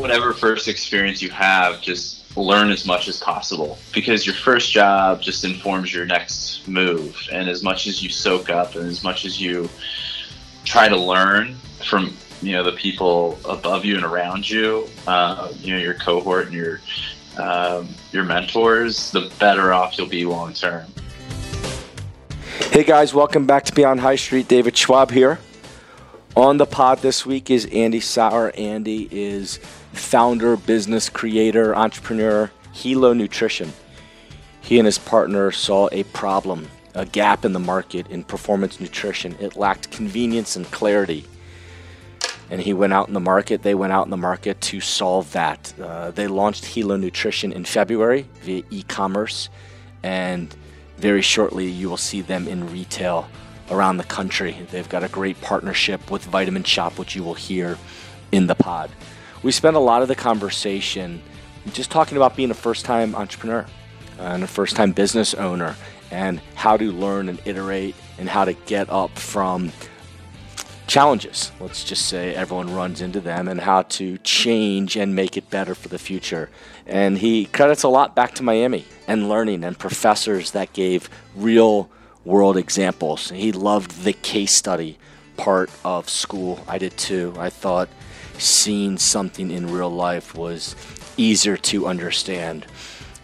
whatever first experience you have, just learn as much as possible because your first job just informs your next move. And as much as you soak up and as much as you try to learn from you know the people above you and around you, uh, you know your cohort and your um, your mentors, the better off you'll be long term. Hey guys, welcome back to Beyond High Street. David Schwab here. On the pod this week is Andy Sauer. Andy is founder, business creator, entrepreneur, Helo Nutrition. He and his partner saw a problem, a gap in the market in performance nutrition. It lacked convenience and clarity. And he went out in the market, they went out in the market to solve that. Uh, they launched Helo Nutrition in February via e commerce, and very shortly you will see them in retail around the country. They've got a great partnership with Vitamin Shoppe, which you will hear in the pod. We spent a lot of the conversation just talking about being a first time entrepreneur and a first time business owner and how to learn and iterate and how to get up from challenges. Let's just say everyone runs into them and how to change and make it better for the future. And he credits a lot back to Miami and learning and professors that gave real world examples. He loved the case study part of school. I did too. I thought seeing something in real life was easier to understand.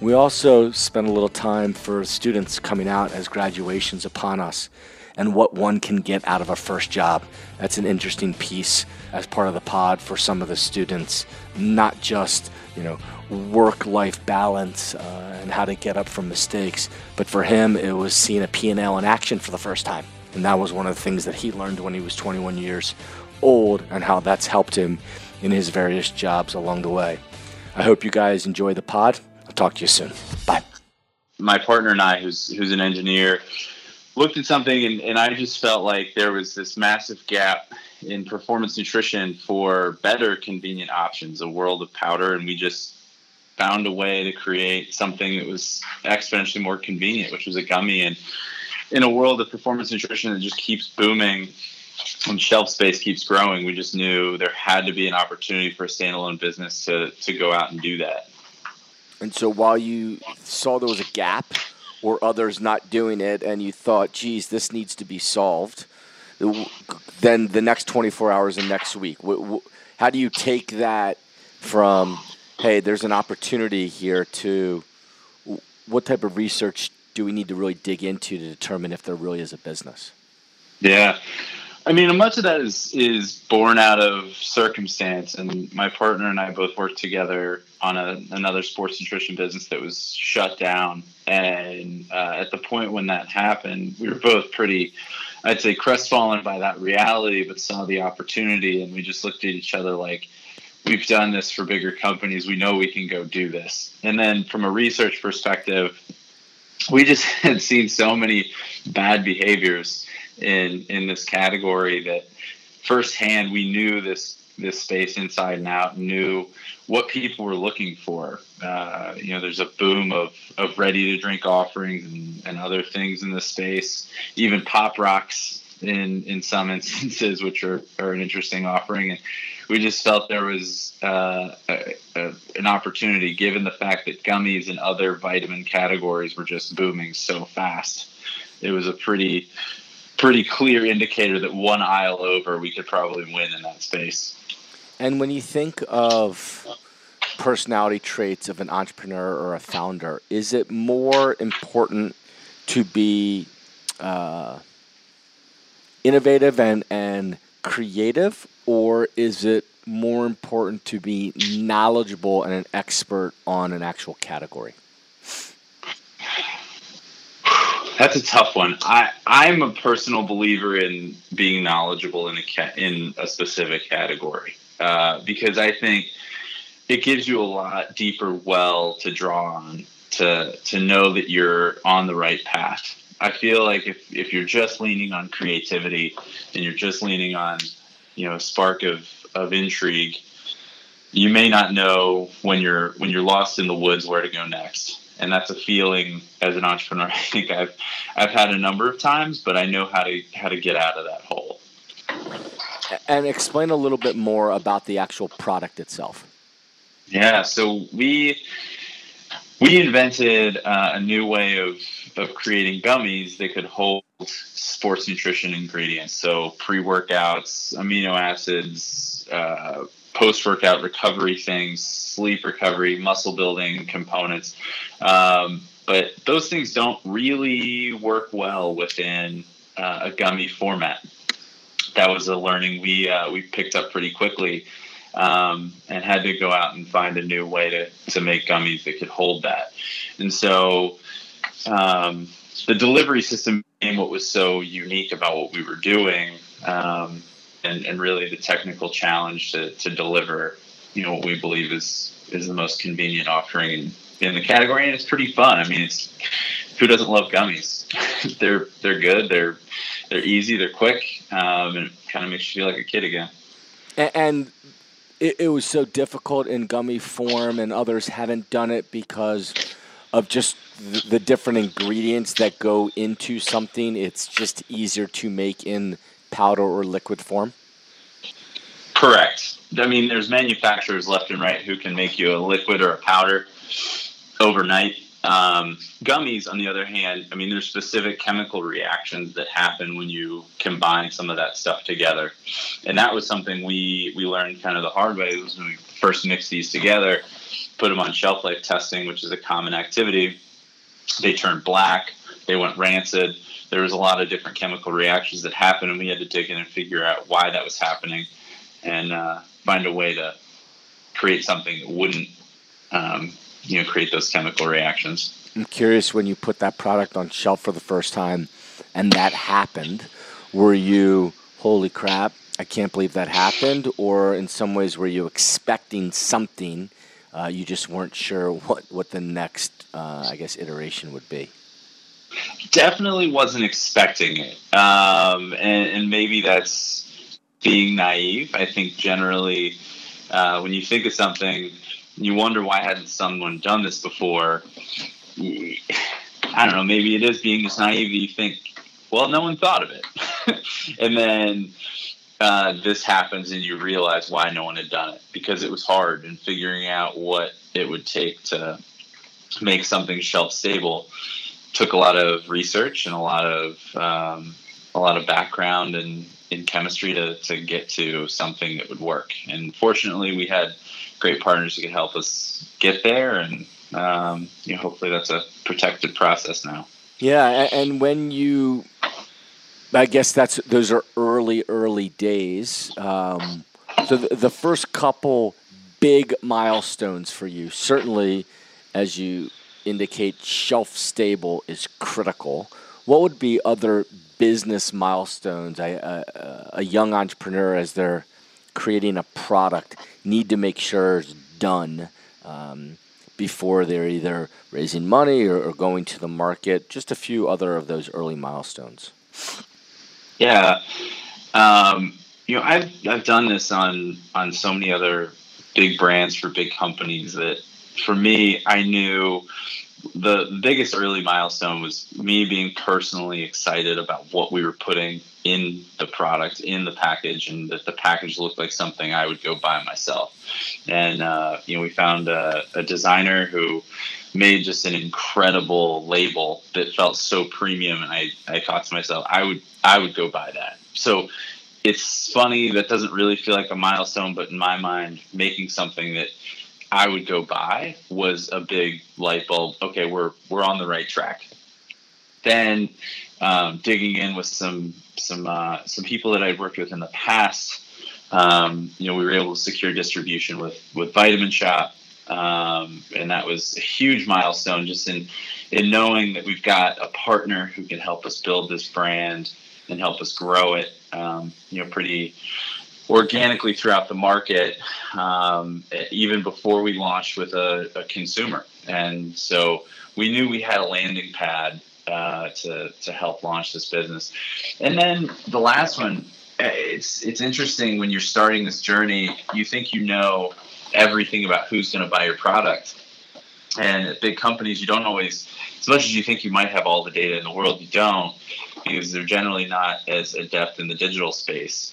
We also spent a little time for students coming out as graduations upon us and what one can get out of a first job. That's an interesting piece as part of the pod for some of the students, not just, you know, work life balance uh, and how to get up from mistakes. But for him, it was seeing a P&L in action for the first time. And that was one of the things that he learned when he was 21 years old and how that's helped him in his various jobs along the way. I hope you guys enjoy the pod. I'll talk to you soon. Bye. My partner and I, who's, who's an engineer, looked at something and, and I just felt like there was this massive gap in performance nutrition for better convenient options, a world of powder, and we just found a way to create something that was exponentially more convenient, which was a gummy. And in a world of performance nutrition that just keeps booming and shelf space keeps growing, we just knew there had to be an opportunity for a standalone business to, to go out and do that. And so while you saw there was a gap or others not doing it and you thought, geez, this needs to be solved, then the next 24 hours and next week, how do you take that from hey, there's an opportunity here to what type of research do we need to really dig into to determine if there really is a business? Yeah. I mean, much of that is is born out of circumstance, and my partner and I both worked together on a, another sports nutrition business that was shut down. And uh, at the point when that happened, we were both pretty, I'd say, crestfallen by that reality, but saw the opportunity, and we just looked at each other like, we've done this for bigger companies. We know we can go do this. And then from a research perspective, we just had seen so many bad behaviors in in this category that firsthand we knew this this space inside and out, knew what people were looking for. Uh, you know, there's a boom of, of ready to drink offerings and, and other things in the space, even pop rocks in in some instances, which are, are an interesting offering. And we just felt there was uh, a, a, an opportunity, given the fact that gummies and other vitamin categories were just booming so fast. It was a pretty pretty clear indicator that one aisle over, we could probably win in that space. And when you think of personality traits of an entrepreneur or a founder, is it more important to be uh, innovative and, and creative, or is it more important to be knowledgeable and an expert on an actual category? That's a tough one. I I'm a personal believer in being knowledgeable in a ca- in a specific category uh, because I think it gives you a lot deeper well to draw on to to know that you're on the right path. I feel like if, if you're just leaning on creativity and you're just leaning on, you know, a spark of, of intrigue, you may not know when you're when you're lost in the woods where to go next. And that's a feeling as an entrepreneur I think I've I've had a number of times, but I know how to how to get out of that hole. And explain a little bit more about the actual product itself. Yeah, so we we invented uh, a new way of of creating gummies that could hold sports nutrition ingredients. So pre workouts, amino acids, uh, post workout recovery things, sleep recovery, muscle building components. Um, but those things don't really work well within uh, a gummy format. That was a learning we uh, we picked up pretty quickly, um, and had to go out and find a new way to to make gummies that could hold that. And so, um, the delivery system became what was so unique about what we were doing, um, and and really the technical challenge to to deliver, you know, what we believe is is the most convenient offering in, in the category, and it's pretty fun. I mean, it's who doesn't love gummies? they're they're good. They're they're easy. They're quick, um, and it kind of makes you feel like a kid again. And, it, it, was so difficult in gummy form, and others haven't done it because of just the different ingredients that go into something. It's just easier to make in powder or liquid form. Correct. I mean, there's manufacturers left and right who can make you a liquid or a powder overnight um, gummies, on the other hand, I mean, there's specific chemical reactions that happen when you combine some of that stuff together, and that was something we we learned kind of the hard way was when we first mixed these together, put them on shelf life testing, which is a common activity. They turned black, they went rancid. There was a lot of different chemical reactions that happened, and we had to dig in and figure out why that was happening, and uh, find a way to create something that wouldn't um, you know create those chemical reactions. I'm curious when you put that product on shelf for the first time, and that happened. Were you holy crap? I can't believe that happened, or in some ways, were you expecting something? Uh, you just weren't sure what what the next, uh, I guess, iteration would be. Definitely wasn't expecting it, um, and, and maybe that's being naive. I think generally, uh, when you think of something you wonder why hadn't someone done this before. I don't know. Maybe it is being just naive. You think, well, no one thought of it, and then uh, this happens, and you realize why no one had done it because it was hard, and figuring out what it would take to make something shelf stable took a lot of research and a lot of um, a lot of background and in chemistry to, to get to something that would work. And fortunately, we had great partners who could help us get there, and um, you know, hopefully that's a protected process now. Yeah, and when you, I guess that's those are early, early days. Um, so the, the first couple big milestones for you, certainly, as you indicate, shelf stable is critical. What would be other business milestones a, a, a young entrepreneur as they're creating a product need to make sure it's done um, before they're either raising money or, or, going to the market. Just a few other of those early milestones. Yeah, um, you know, I've I've done this on on so many other big brands for big companies that for me, I knew the biggest early milestone was me being personally excited about what we were putting in the product, in the package, and that the package looked like something I would go buy myself. And uh, you know, we found a, a designer who made just an incredible label that felt so premium, and I I thought to myself, I would I would go buy that. So it's funny that doesn't really feel like a milestone, but in my mind, making something that I would go buy was a big light bulb. Okay, we're we're on the right track. Then um, digging in with some some uh, some people that I'd worked with in the past, um, you know, we were able to secure distribution with with Vitamin Shoppe, um, and that was a huge milestone just in in knowing that we've got a partner who can help us build this brand and help us grow it. Um, you know, pretty organically throughout the market, um, even before we launched with a, a, consumer. And so we knew we had a landing pad uh, to to help launch this business. And then the last one, it's it's interesting when you're starting this journey. You think you know everything about who's going to buy your product. And at big companies, you don't always, as much as you think you might have all the data in the world, you don't, because they're generally not as adept in the digital space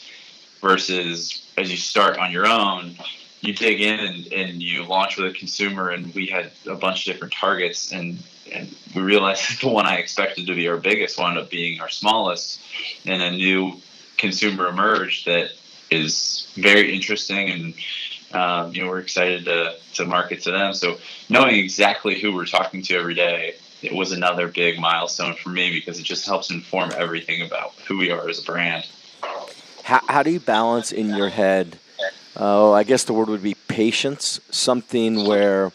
versus as you start on your own, you dig in and, and you launch with a consumer, and we had a bunch of different targets, and and we realized the one I expected to be our biggest wound up being our smallest, and a new consumer emerged that is very interesting and um, you know we're excited to, to market to them. So knowing exactly who we're talking to every day it was another big milestone for me because it just helps inform everything about who we are as a brand how, how do you balance in your head oh i guess the word would be patience something where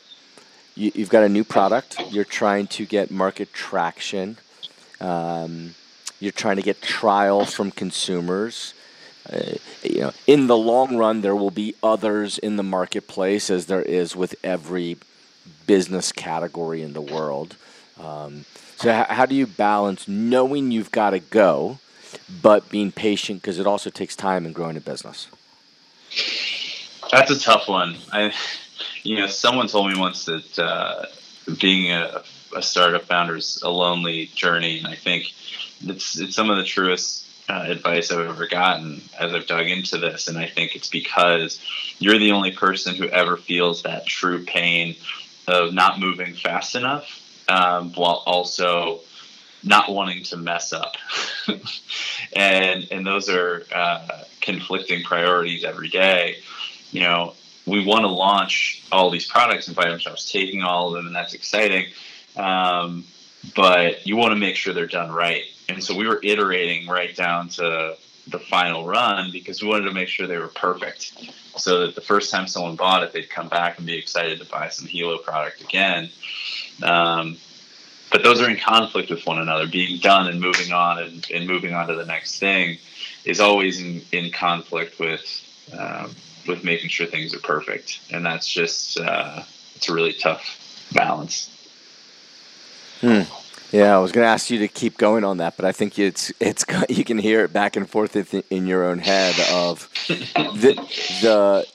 you, have got a new product you're trying to get market traction um, you're trying to get trial from consumers uh, you know, in the long run, there will be others in the marketplace, as there is with every business category in the world. Um, so, h- how do you balance knowing you've got to go, but being patient because it also takes time in growing a business? That's a tough one. I, you know, someone told me once that uh, being a, a startup founder is a lonely journey, and I think it's it's some of the truest uh, advice I've ever gotten as I've dug into this. And I think it's because you're the only person who ever feels that true pain of not moving fast enough um, while also not wanting to mess up. and, and those are uh, conflicting priorities every day. You know, we want to launch all these products and Vitamin Shoppe's taking all of them, and that's exciting. Um, but you want to make sure they're done right and so we were iterating right down to the final run because we wanted to make sure they were perfect so that the first time someone bought it they'd come back and be excited to buy some helo product again um, but those are in conflict with one another. Being done and moving on and, and moving on to the next thing is always in, in conflict with um, with making sure things are perfect. And that's just uh, it's a really tough balance. Hmm. Yeah, I was going to ask you to keep going on that, but I think it's it's you can hear it back and forth in your own head of the the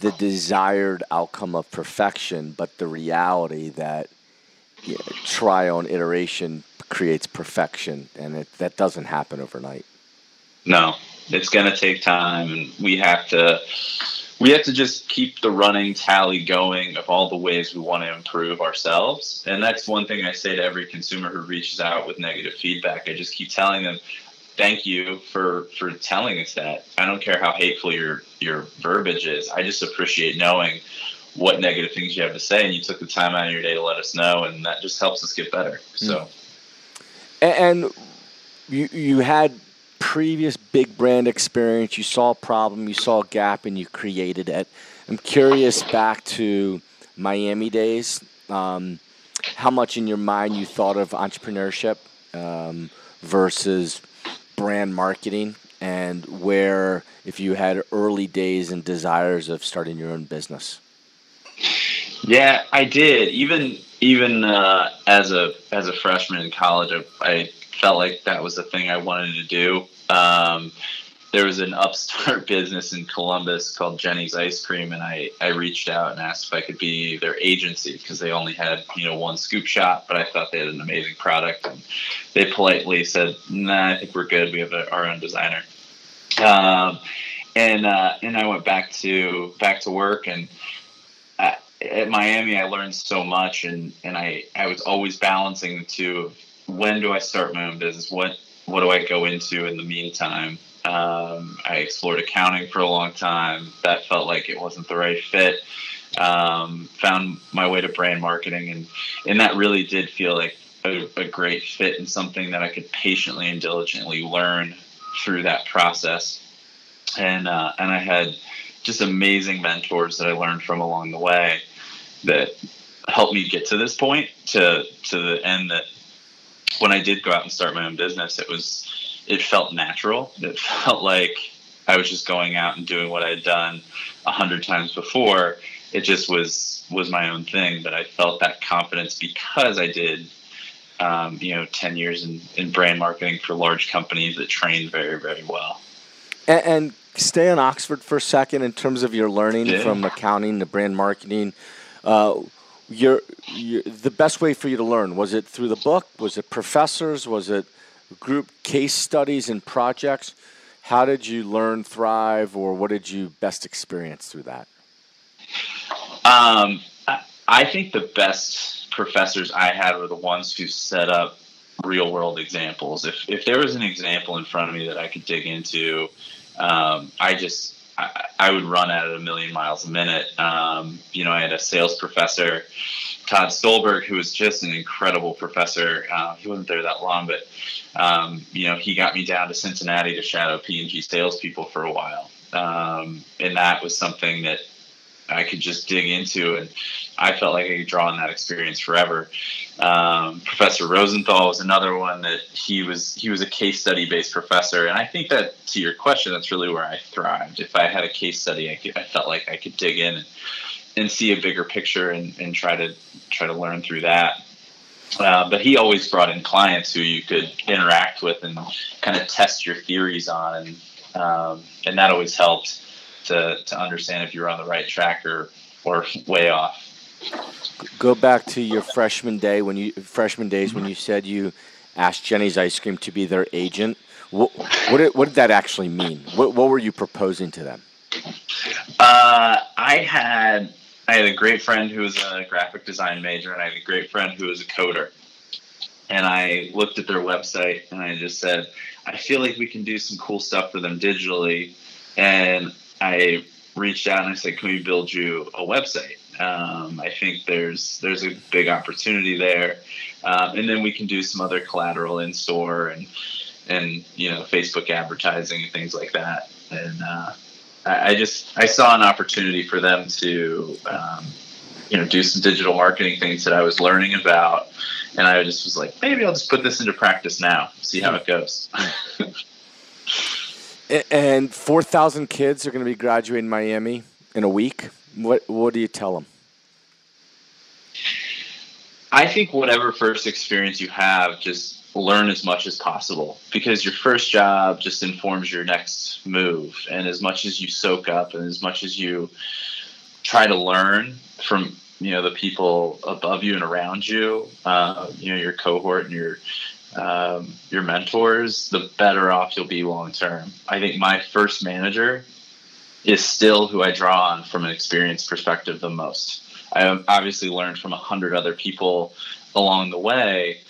the desired outcome of perfection, but the reality that you know, trial and iteration creates perfection, and it, that doesn't happen overnight. No, it's going to take time, and we have to we have to just keep the running tally going of all the ways we want to improve ourselves. And that's one thing I say to every consumer who reaches out with negative feedback. I just keep telling them, thank you for for telling us that. I don't care how hateful your your verbiage is. I just appreciate knowing what negative things you have to say and you took the time out of your day to let us know and that just helps us get better. So and you you had previous big brand experience, you saw a problem, you saw a gap, and you created it. I'm curious back to Miami days, um, how much in your mind you thought of entrepreneurship um, versus brand marketing, and where if you had early days and desires of starting your own business. Yeah, I did. Even even uh, as a as a freshman in college, I, I felt like that was the thing I wanted to do. Um, there was an upstart business in Columbus called Jeni's Ice Cream, and I, I reached out and asked if I could be their agency because they only had you know one scoop shop, but I thought they had an amazing product, and they politely said, "Nah, I think we're good. We have our own designer." Um, and uh, and I went back to back to work, and at, Miami, I learned so much, and and I I was always balancing the two when do I start my own business? What what do I go into in the meantime? Um, I explored accounting for a long time. That felt like it wasn't the right fit. Um, found my way to brand marketing, and and that really did feel like a, a great fit and something that I could patiently and diligently learn through that process. And uh, and I had just amazing mentors that I learned from along the way that helped me get to this point to to the end that when I did go out and start my own business, it was it felt natural. It felt like I was just going out and doing what I had done a hundred times before. It just was was my own thing, but I felt that confidence because I did, um, you know, ten years in, in brand marketing for large companies that trained very very well. And, and stay in Oxford for a second in terms of your learning yeah. from accounting to brand marketing. Uh, your, your, the best way for you to learn was it through the book? Was it professors? Was it group case studies and projects? How did you learn thrive or what did you best experience through that? Um, I think the best professors I had were the ones who set up real world examples. If if there was an example in front of me that I could dig into, um, I just I, I, would run at a million miles a minute. Um, you know, I had a sales professor, Todd Stolberg, who was just an incredible professor. Uh, he wasn't there that long, but um, you know, he got me down to Cincinnati to shadow P and G salespeople for a while, um, and that was something that I could just dig into, and I felt like I could draw on that experience forever. Um, professor Rosenthal was another one that he was he was a case study based professor, and I think that to your question, that's really where I thrived. If I had a case study, I, could, I felt like I could dig in and, and see a bigger picture and, and try to try to learn through that. Uh, but he always brought in clients who you could interact with and kind of test your theories on, and, um, and that always helped to, to understand if you're on the right track or, or way off. Go back to your freshman day when you freshman days when you said you asked Jeni's Ice Cream to be their agent. What what did, what did that actually mean? What what were you proposing to them? Uh, I had I had a great friend who was a graphic design major, and I had a great friend who was a coder. And I looked at their website and I just said, I feel like we can do some cool stuff for them digitally. And I reached out and I said, "Can we build you a website?" Um, I think there's there's a big opportunity there, um, and then we can do some other collateral in store and and you know Facebook advertising and things like that. And uh, I, I, just I saw an opportunity for them to um, you know do some digital marketing things that I was learning about, and I just was like, maybe I'll just put this into practice now, see how it goes. And 4,000 kids are going to be graduating Miami in a week. What, what do you tell them? I think whatever first experience you have, just learn as much as possible because your first job just informs your next move. And as much as you soak up and as much as you try to learn from you know the people above you and around you, uh, you know your cohort and your um, your mentors, the better off you'll be long term. I think my first manager is still who I draw on from an experience perspective the most. I have obviously learned from a hundred other people along the way,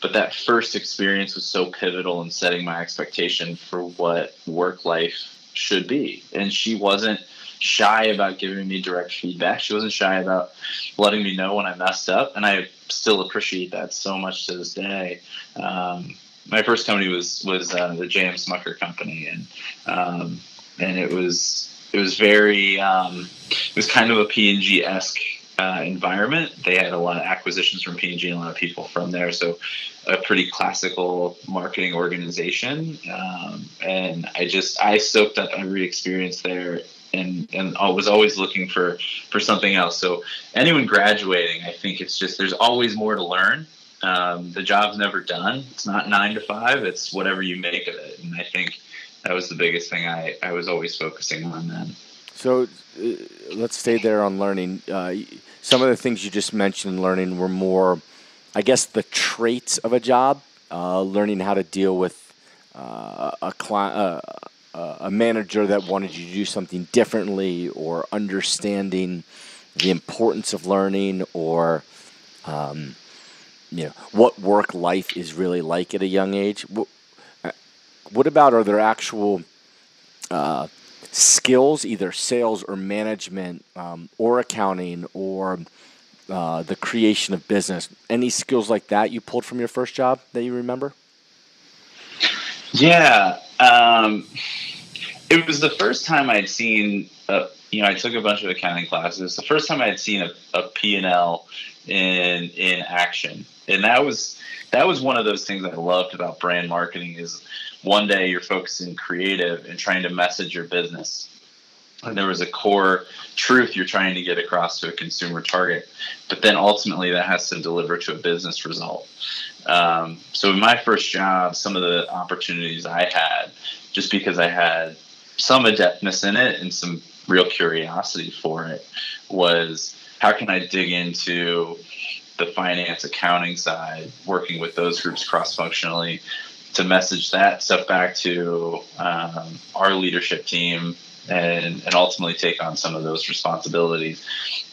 but that first experience was so pivotal in setting my expectation for what work life should be. And she wasn't shy about giving me direct feedback. She wasn't shy about letting me know when I messed up, and I still appreciate that so much to this day. Um, my first company was was uh, the J.M. Smucker company, and um, and it was it was very um, it was kind of a P&G esque uh, environment. They had a lot of acquisitions from P&G and a lot of people from there, so a pretty classical marketing organization. Um, and I just I soaked up every experience there and and was always looking for for something else. So anyone graduating, I think it's just there's always more to learn. Um, the job's never done. It's not nine to five. It's whatever you make of it. And I think that was the biggest thing I I was always focusing on then. So uh, let's stay there on learning. Uh, some of the things you just mentioned learning were more, I guess, the traits of a job. Uh, learning how to deal with uh, a client a manager that wanted you to do something differently or understanding the importance of learning or um, you know what work life is really like at a young age. What, uh, what about are there actual uh, skills either sales or management um, or accounting or uh, the creation of business? Any skills like that you pulled from your first job that you remember? Yeah um, it was the first time I'd seen, a, you know, I took a bunch of accounting classes. The first time I'd seen a, a P&L in in action, and that was that was one of those things I loved about brand marketing. Is one day you're focusing creative and trying to message your business, and there was a core truth you're trying to get across to a consumer target, but then ultimately that has to deliver to a business result. Um, so in my first job, some of the opportunities I had, just because I had some adeptness in it and some real curiosity for it was how can I dig into the finance accounting side, working with those groups cross functionally to message that stuff back to um, our leadership team and and ultimately take on some of those responsibilities.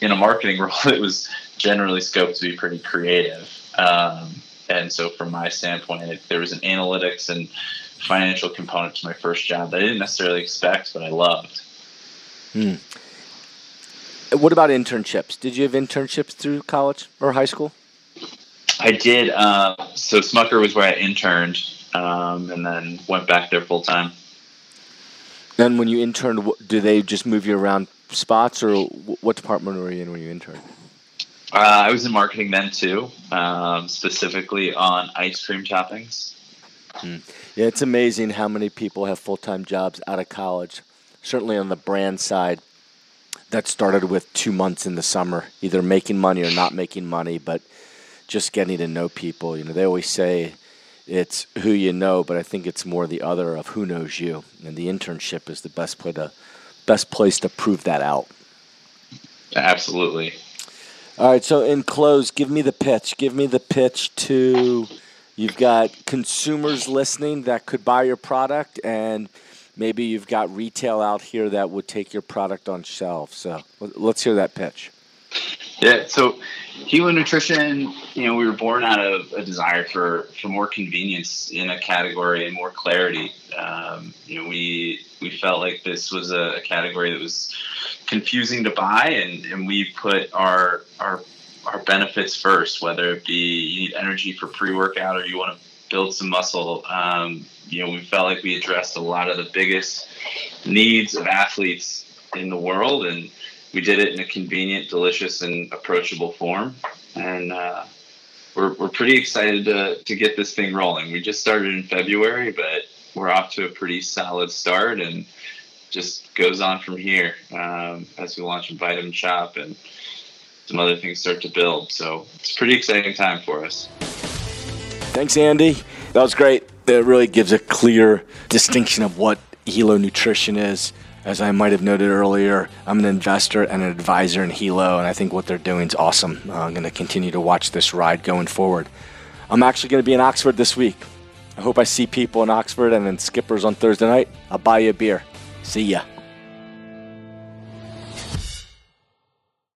In a marketing role, it was generally scoped to be pretty creative. Um, and so, from my standpoint, there was an analytics and financial component to my first job that I didn't necessarily expect, but I loved. Hmm. What about internships? Did you have internships through college or high school? I did. Uh, so Smucker was where I interned, um, and then went back there full time. Then, when you interned, do they just move you around spots, or what department were you in when you interned? Uh, I was in marketing then too, um, specifically on ice cream toppings. Hmm. Yeah, it's amazing how many people have full time jobs out of college. Certainly on the brand side, that started with two months in the summer, either making money or not making money, but just getting to know people. You know, they always say it's who you know, but I think it's more the other of who knows you. And the internship is the best place to best place to prove that out. Absolutely. All right, so in close, give me the pitch. Give me the pitch to you've got consumers listening that could buy your product and maybe you've got retail out here that would take your product on shelf. So let's hear that pitch. Yeah, so human Nutrition, you know, we were born out of a desire for, for more convenience in a category and more clarity. Um, you know, we we felt like this was a, category that was confusing to buy, and, and we put our our our benefits first, whether it be you need energy for pre workout or you want to build some muscle. Um, you know, we felt like we addressed a lot of the biggest needs of athletes in the world, and we did it in a convenient, delicious, and approachable form. And uh, we're, we're pretty excited to, to get this thing rolling. We just started in February, but we're off to a pretty solid start and just goes on from here um, as we launch Vitamin Shoppe and some other things start to build. So it's a pretty exciting time for us. Thanks, Andy. That was great. That really gives a clear distinction of what Helo Nutrition is. As I might have noted earlier, I'm an investor and an advisor in Hilo, and I think what they're doing is awesome. Uh, I'm going to continue to watch this ride going forward. I'm actually going to be in Oxford this week. I hope I see people in Oxford and then Skippers on Thursday night. I'll buy you a beer. See ya.